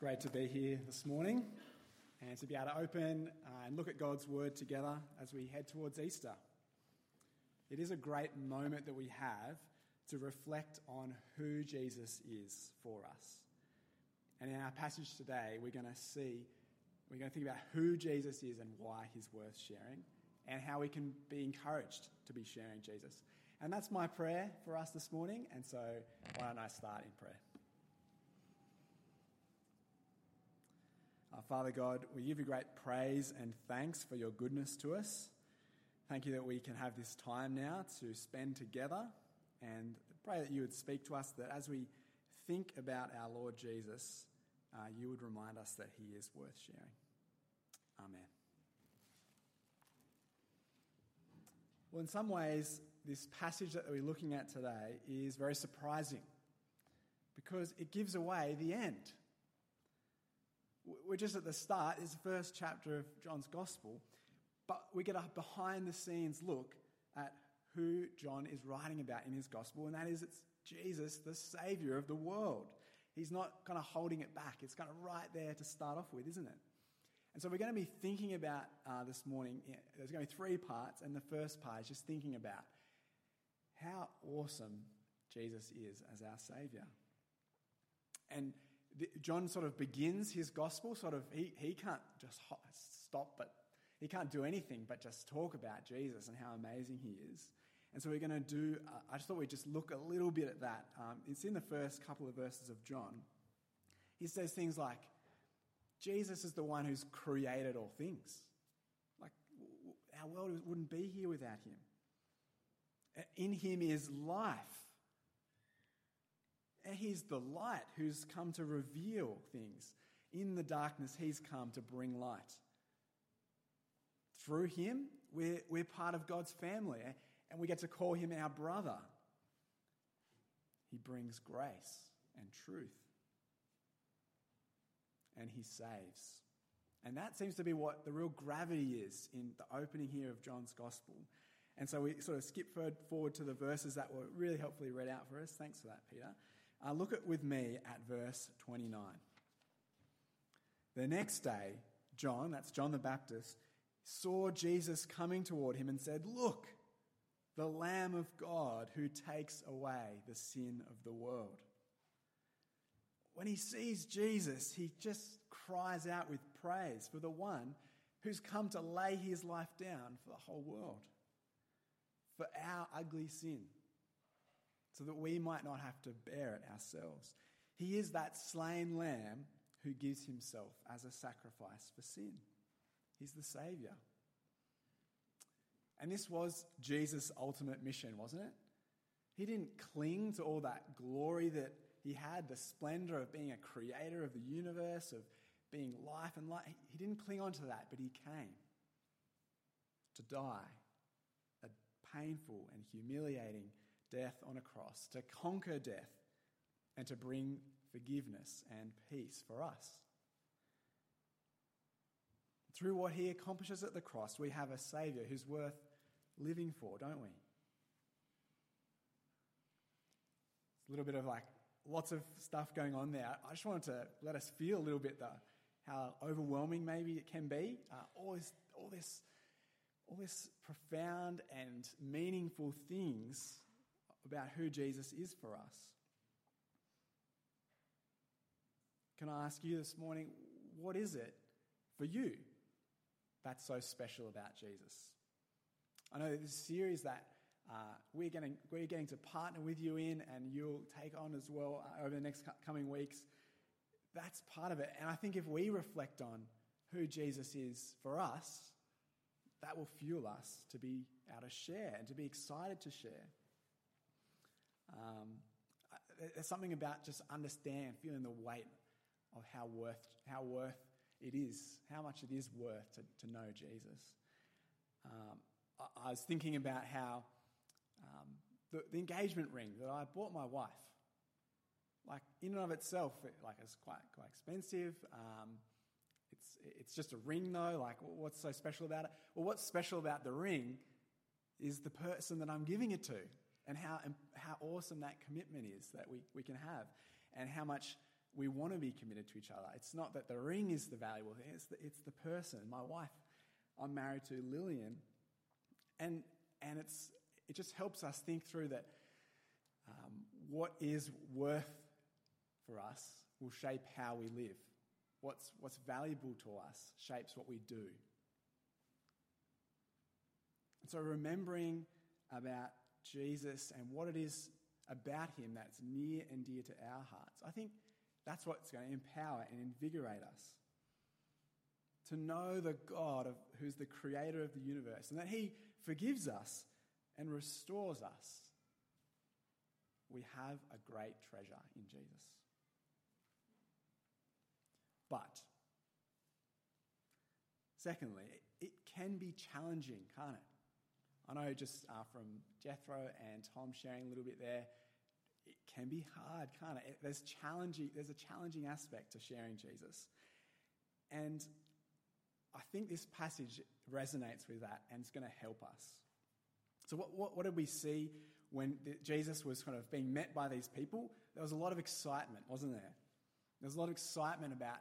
great to be here this morning and to be able to open and look at God's Word together as we head towards Easter. It is a great moment that we have to reflect on who Jesus is for us. And in our passage today, we're going to see, we're going to think about who Jesus is and why he's worth sharing, and how we can be encouraged to be sharing Jesus. And that's my prayer for us this morning, and so why don't I start in prayer? Uh, Father God, we give you great praise and thanks for your goodness to us. Thank you that we can have this time now to spend together and pray that you would speak to us, that as we think about our Lord Jesus, uh, you would remind us that he is worth sharing. Amen. Well, in some ways, this passage that we're looking at today is very surprising because it gives away the end. We're just at the start, it's the first chapter of John's Gospel, but we get a behind the scenes look at who John is writing about in his Gospel, and that is it's Jesus, the Saviour of the world. He's not kind of holding it back, it's kind of right there to start off with, isn't it? And so we're going to be thinking about uh, this morning, there's going to be three parts, and the first part is just thinking about how awesome Jesus is as our Saviour. And John sort of begins his gospel, sort of, he, he can't just stop, but he can't do anything but just talk about Jesus and how amazing he is. And so we're going to do, uh, I just thought we'd just look a little bit at that. Um, it's in the first couple of verses of John. He says things like, Jesus is the one who's created all things. Like, our world wouldn't be here without him. In him is life He's the light who's come to reveal things. In the darkness, He's come to bring light. Through Him, we're, we're part of God's family, eh? and we get to call Him our brother. He brings grace and truth, and He saves. And that seems to be what the real gravity is in the opening here of John's Gospel. And so we sort of skip forward to the verses that were really helpfully read out for us. Thanks for that, Peter. Uh, look at with me at verse 29. The next day, John, that's John the Baptist, saw Jesus coming toward him and said, Look, the Lamb of God who takes away the sin of the world. When he sees Jesus, he just cries out with praise for the one who's come to lay his life down for the whole world, for our ugly sin so that we might not have to bear it ourselves. He is that slain lamb who gives himself as a sacrifice for sin. He's the Saviour. And this was Jesus' ultimate mission, wasn't it? He didn't cling to all that glory that he had, the splendor of being a creator of the universe, of being life and light. He didn't cling on to that, but he came to die a painful and humiliating death on a cross, to conquer death, and to bring forgiveness and peace for us. Through what he accomplishes at the cross, we have a Saviour who's worth living for, don't we? It's a little bit of like lots of stuff going on there. I just wanted to let us feel a little bit the, how overwhelming maybe it can be. Uh, all, this, all, this, all this profound and meaningful things about who Jesus is for us. Can I ask you this morning, what is it for you that's so special about Jesus? I know this series that uh, we're, getting, we're getting to partner with you in and you'll take on as well uh, over the next coming weeks. That's part of it. And I think if we reflect on who Jesus is for us, that will fuel us to be able to share and to be excited to share. Um, there's something about just understanding, feeling the weight of how worth, how worth it is, how much it is worth to, to know Jesus. Um, I, I, was thinking about how um, the, the, engagement ring that I bought my wife, like in and of itself, it, like it's quite quite expensive. Um, it's it's just a ring though. Like, what's so special about it? Well, what's special about the ring is the person that I'm giving it to and how, how awesome that commitment is that we, we can have, and how much we want to be committed to each other. It's not that the ring is the valuable thing, it's the, it's the person. My wife, I'm married to Lillian, and, and it's, it just helps us think through that um, what is worth for us will shape how we live. What's, what's valuable to us shapes what we do. And so remembering about Jesus and what it is about him that's near and dear to our hearts, I think that's what's going to empower and invigorate us. To know the God of, who's the creator of the universe and that he forgives us and restores us. We have a great treasure in Jesus. But, secondly, it can be challenging, can't it? I know just uh, from Jethro and Tom sharing a little bit there, it can be hard, can't it? There's challenging. There's a challenging aspect to sharing Jesus, and I think this passage resonates with that, and it's going to help us. So, what, what, what did we see when the, Jesus was kind of being met by these people? There was a lot of excitement, wasn't there? There was a lot of excitement about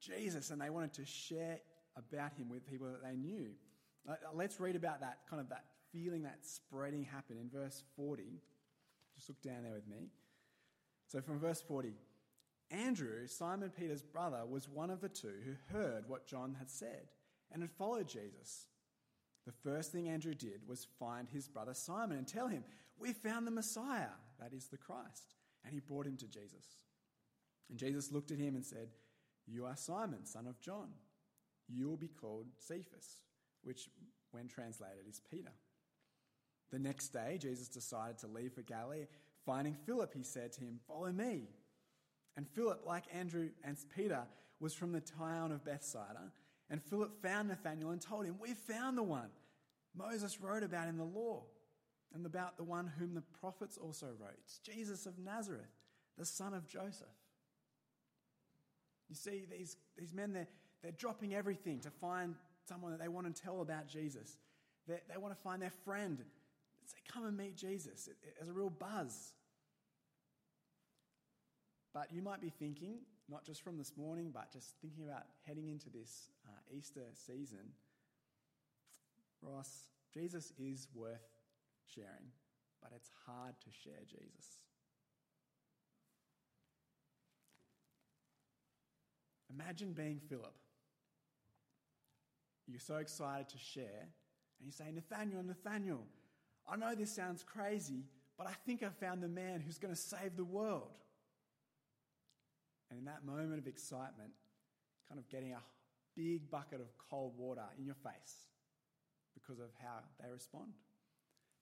Jesus, and they wanted to share about him with people that they knew. Uh, let's read about that kind of that feeling that spreading happen in verse 40. Just look down there with me. So from verse 40, Andrew, Simon Peter's brother, was one of the two who heard what John had said and had followed Jesus. The first thing Andrew did was find his brother Simon and tell him, We found the Messiah, that is the Christ. And he brought him to Jesus. And Jesus looked at him and said, You are Simon, son of John. You will be called Cephas, which, when translated, is Peter. The next day, Jesus decided to leave for Galilee. Finding Philip, he said to him, Follow me. And Philip, like Andrew and Peter, was from the town of Bethsaida. And Philip found Nathanael and told him, We've found the one Moses wrote about in the law, and about the one whom the prophets also wrote. Jesus of Nazareth, the son of Joseph. You see, these, these men, they're, they're dropping everything to find someone that they want to tell about Jesus. They, they want to find their friend say, Come and meet Jesus. It, it, a real buzz. But you might be thinking, not just from this morning, but just thinking about heading into this uh, Easter season, Ross, Jesus is worth sharing, but it's hard to share Jesus. Imagine being Philip. You're so excited to share, and you say, Nathanael, Nathanael, I know this sounds crazy, but I think I've found the man who's going to save the world. And in that moment of excitement, kind of getting a big bucket of cold water in your face because of how they respond.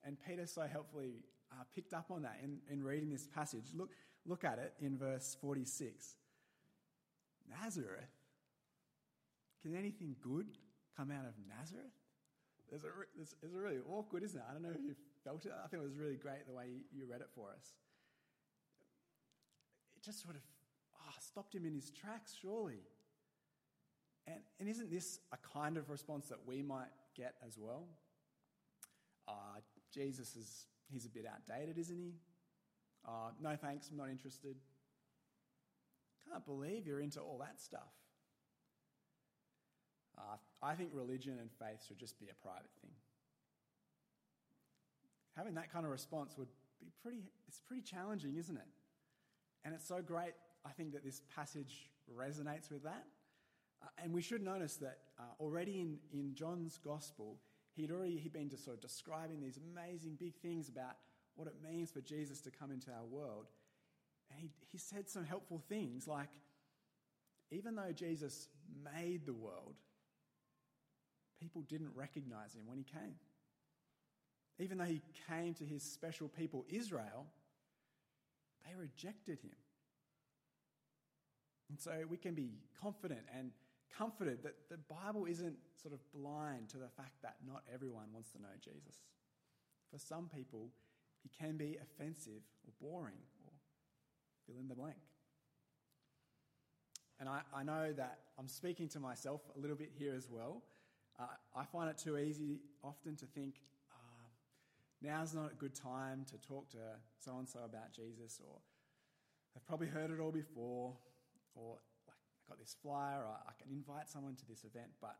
And Peter so helpfully uh, picked up on that in, in reading this passage. Look, look at it in verse 46. Nazareth? Can anything good come out of Nazareth? It's, a, it's, it's really awkward, isn't it? I don't know if you felt it. I think it was really great the way you read it for us. It just sort of oh, stopped him in his tracks, surely. And, and isn't this a kind of response that we might get as well? Uh, Jesus is, he's a bit outdated, isn't he? Uh, no thanks, I'm not interested. Can't believe you're into all that stuff. Uh, I think religion and faith should just be a private thing. Having that kind of response would be pretty, it's pretty challenging, isn't it? And it's so great, I think, that this passage resonates with that. Uh, and we should notice that uh, already in, in John's gospel, he'd already he'd been just sort of describing these amazing big things about what it means for Jesus to come into our world. And he, he said some helpful things like, even though Jesus made the world, people didn't recognize him when he came. Even though he came to his special people, Israel, they rejected him. And so we can be confident and comforted that the Bible isn't sort of blind to the fact that not everyone wants to know Jesus. For some people, he can be offensive or boring or fill in the blank. And I, I know that I'm speaking to myself a little bit here as well. Uh, I find it too easy often to think, uh, now's not a good time to talk to so and so about Jesus, or they've probably heard it all before, or like, I got this flyer, or I can invite someone to this event, but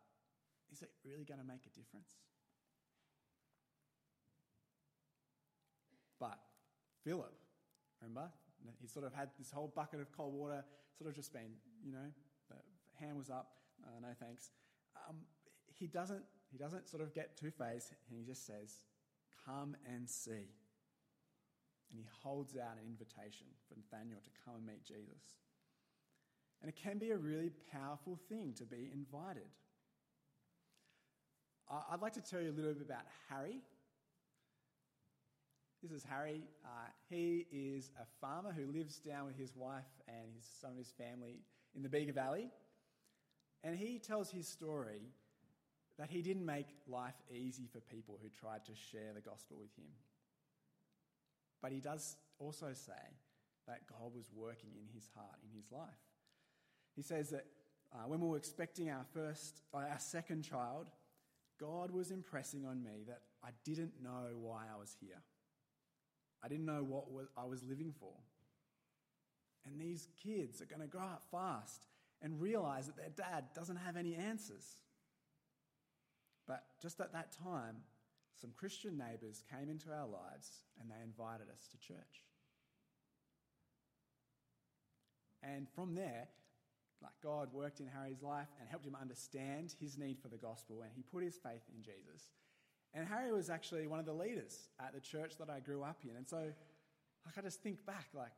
is it really going to make a difference? But Philip, remember, he sort of had this whole bucket of cold water, sort of just been, you know, the hand was up, uh, no thanks. Um, he doesn't he doesn't sort of get two faced, and he just says, "Come and see." And he holds out an invitation for Nathanael to come and meet Jesus. And it can be a really powerful thing to be invited. I'd like to tell you a little bit about Harry. This is Harry. Uh, he is a farmer who lives down with his wife and his, some of his family in the Bega Valley. And he tells his story that he didn't make life easy for people who tried to share the gospel with him. But he does also say that God was working in his heart, in his life. He says that uh, when we were expecting our first, uh, our second child, God was impressing on me that I didn't know why I was here. I didn't know what was, I was living for. And these kids are going to grow up fast and realize that their dad doesn't have any answers. But just at that time, some Christian neighbours came into our lives and they invited us to church. And from there, like God worked in Harry's life and helped him understand his need for the gospel, and he put his faith in Jesus. And Harry was actually one of the leaders at the church that I grew up in. And so, like, I just think back, like,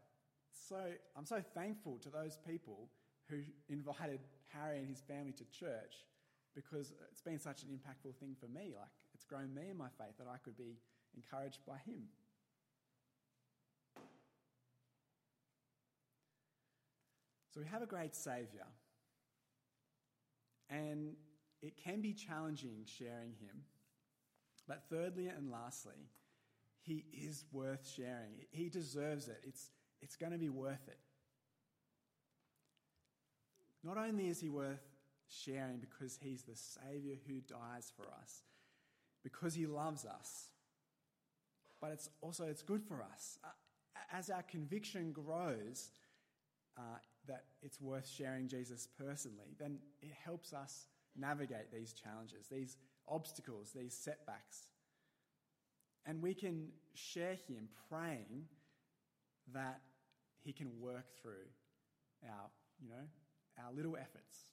so I'm so thankful to those people who invited Harry and his family to church because it's been such an impactful thing for me. Like, it's grown me in my faith that I could be encouraged by him. So, we have a great Saviour, and it can be challenging sharing him. But, thirdly and lastly, he is worth sharing. He deserves it. It's, it's going to be worth it. Not only is he worth sharing because he's the Savior who dies for us, because he loves us. But it's also it's good for us. Uh, as our conviction grows uh, that it's worth sharing Jesus personally, then it helps us navigate these challenges, these obstacles, these setbacks. And we can share him praying that he can work through our, you know, our little efforts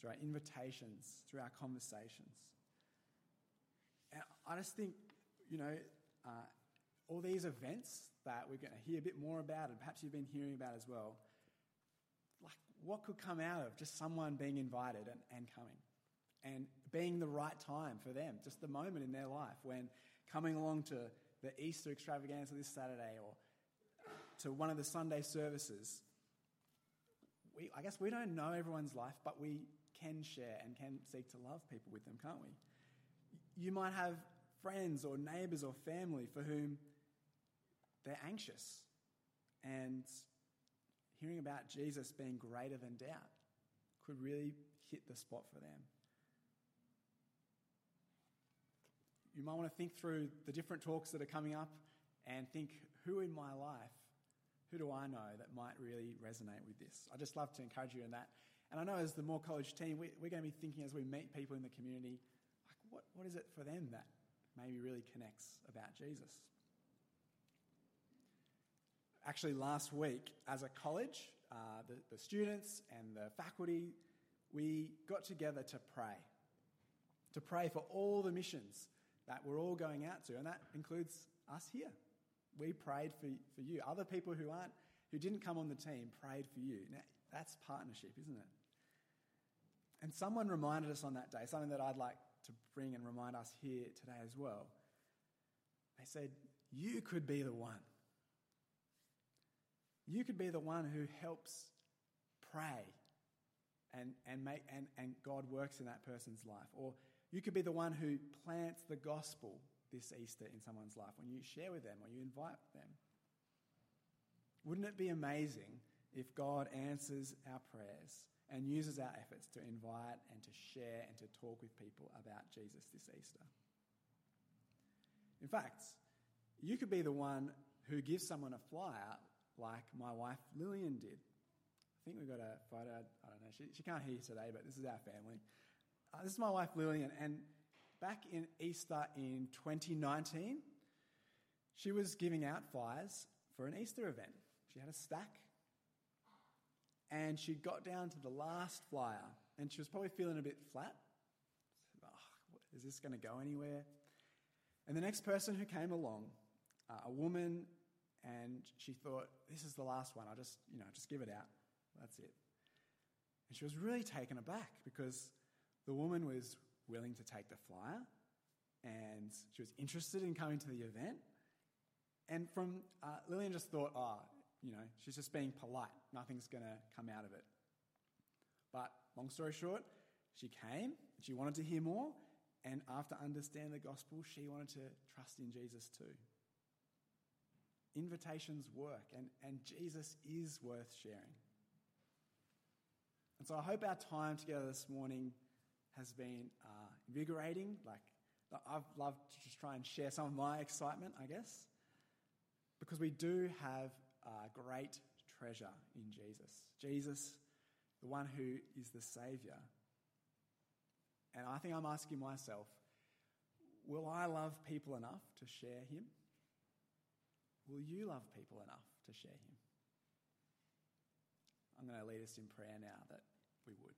through our invitations, through our conversations. And I just think, you know, uh, all these events that we're going to hear a bit more about, and perhaps you've been hearing about as well, like what could come out of just someone being invited and, and coming and being the right time for them, just the moment in their life when coming along to the Easter extravaganza this Saturday or to one of the Sunday services. We, I guess we don't know everyone's life, but we can share and can seek to love people with them, can't we? You might have friends or neighbours or family for whom they're anxious and hearing about Jesus being greater than doubt could really hit the spot for them. You might want to think through the different talks that are coming up and think who in my life, who do I know that might really resonate with this? I just love to encourage you in that. And I know as the Moore College team, we, are going to be thinking as we meet people in the community, like what, what is it for them that maybe really connects about Jesus? Actually, last week, as a college, uh, the, the students and the faculty, we got together to pray. To pray for all the missions that we're all going out to, and that includes us here. We prayed for, for you. Other people who aren't, who didn't come on the team, prayed for you. Now, that's partnership, isn't it? And someone reminded us on that day, something that I'd like to bring and remind us here today as well. They said, You could be the one. You could be the one who helps pray and, and, make, and, and God works in that person's life. Or you could be the one who plants the gospel this Easter in someone's life when you share with them or you invite them. Wouldn't it be amazing if God answers our prayers and uses our efforts to invite and to share and to talk with people about Jesus this Easter. In fact, you could be the one who gives someone a flyer like my wife Lillian did I think we've got a photo. I don't know. She, she can't hear you today, but this is our family. Uh, this is my wife Lillian, and back in Easter in 2019, she was giving out flyers for an Easter event. She had a stack, and she got down to the last flyer, and she was probably feeling a bit flat. Oh, is this going to go anywhere? And the next person who came along, uh, a woman, and she thought, "This is the last one. I'll just, you know, just give it out. That's it." And she was really taken aback because the woman was willing to take the flyer, and she was interested in coming to the event. And from uh, Lillian just thought, "Oh, you know, she's just being polite. Nothing's going to come out of it." But long story short, she came. She wanted to hear more, and after understanding the gospel, she wanted to trust in Jesus too. Invitations work, and, and Jesus is worth sharing. And so I hope our time together this morning has been uh, invigorating. Like, I've loved to just try and share some of my excitement, I guess, because we do have a great treasure in Jesus. Jesus, the one who is the Saviour. And I think I'm asking myself, will I love people enough to share him? Will you love people enough to share him? I'm going to lead us in prayer now that we would.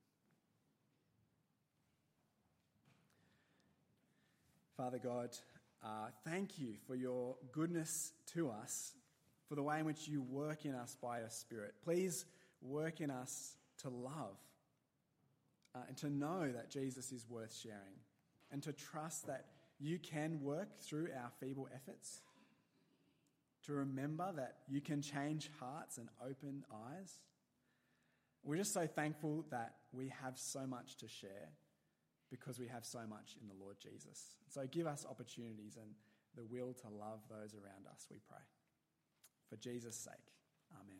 Father God, uh, thank you for your goodness to us, for the way in which you work in us by your Spirit. Please work in us to love uh, and to know that Jesus is worth sharing and to trust that you can work through our feeble efforts, to remember that you can change hearts and open eyes. We're just so thankful that we have so much to share because we have so much in the Lord Jesus. So give us opportunities and the will to love those around us, we pray. For Jesus' sake, amen.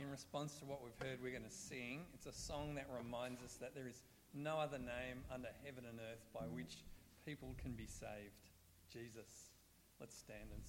in response to what we've heard, we're going to sing. It's a song that reminds us that there is no other name under heaven and earth by which people can be saved. Jesus. Let's stand and sing.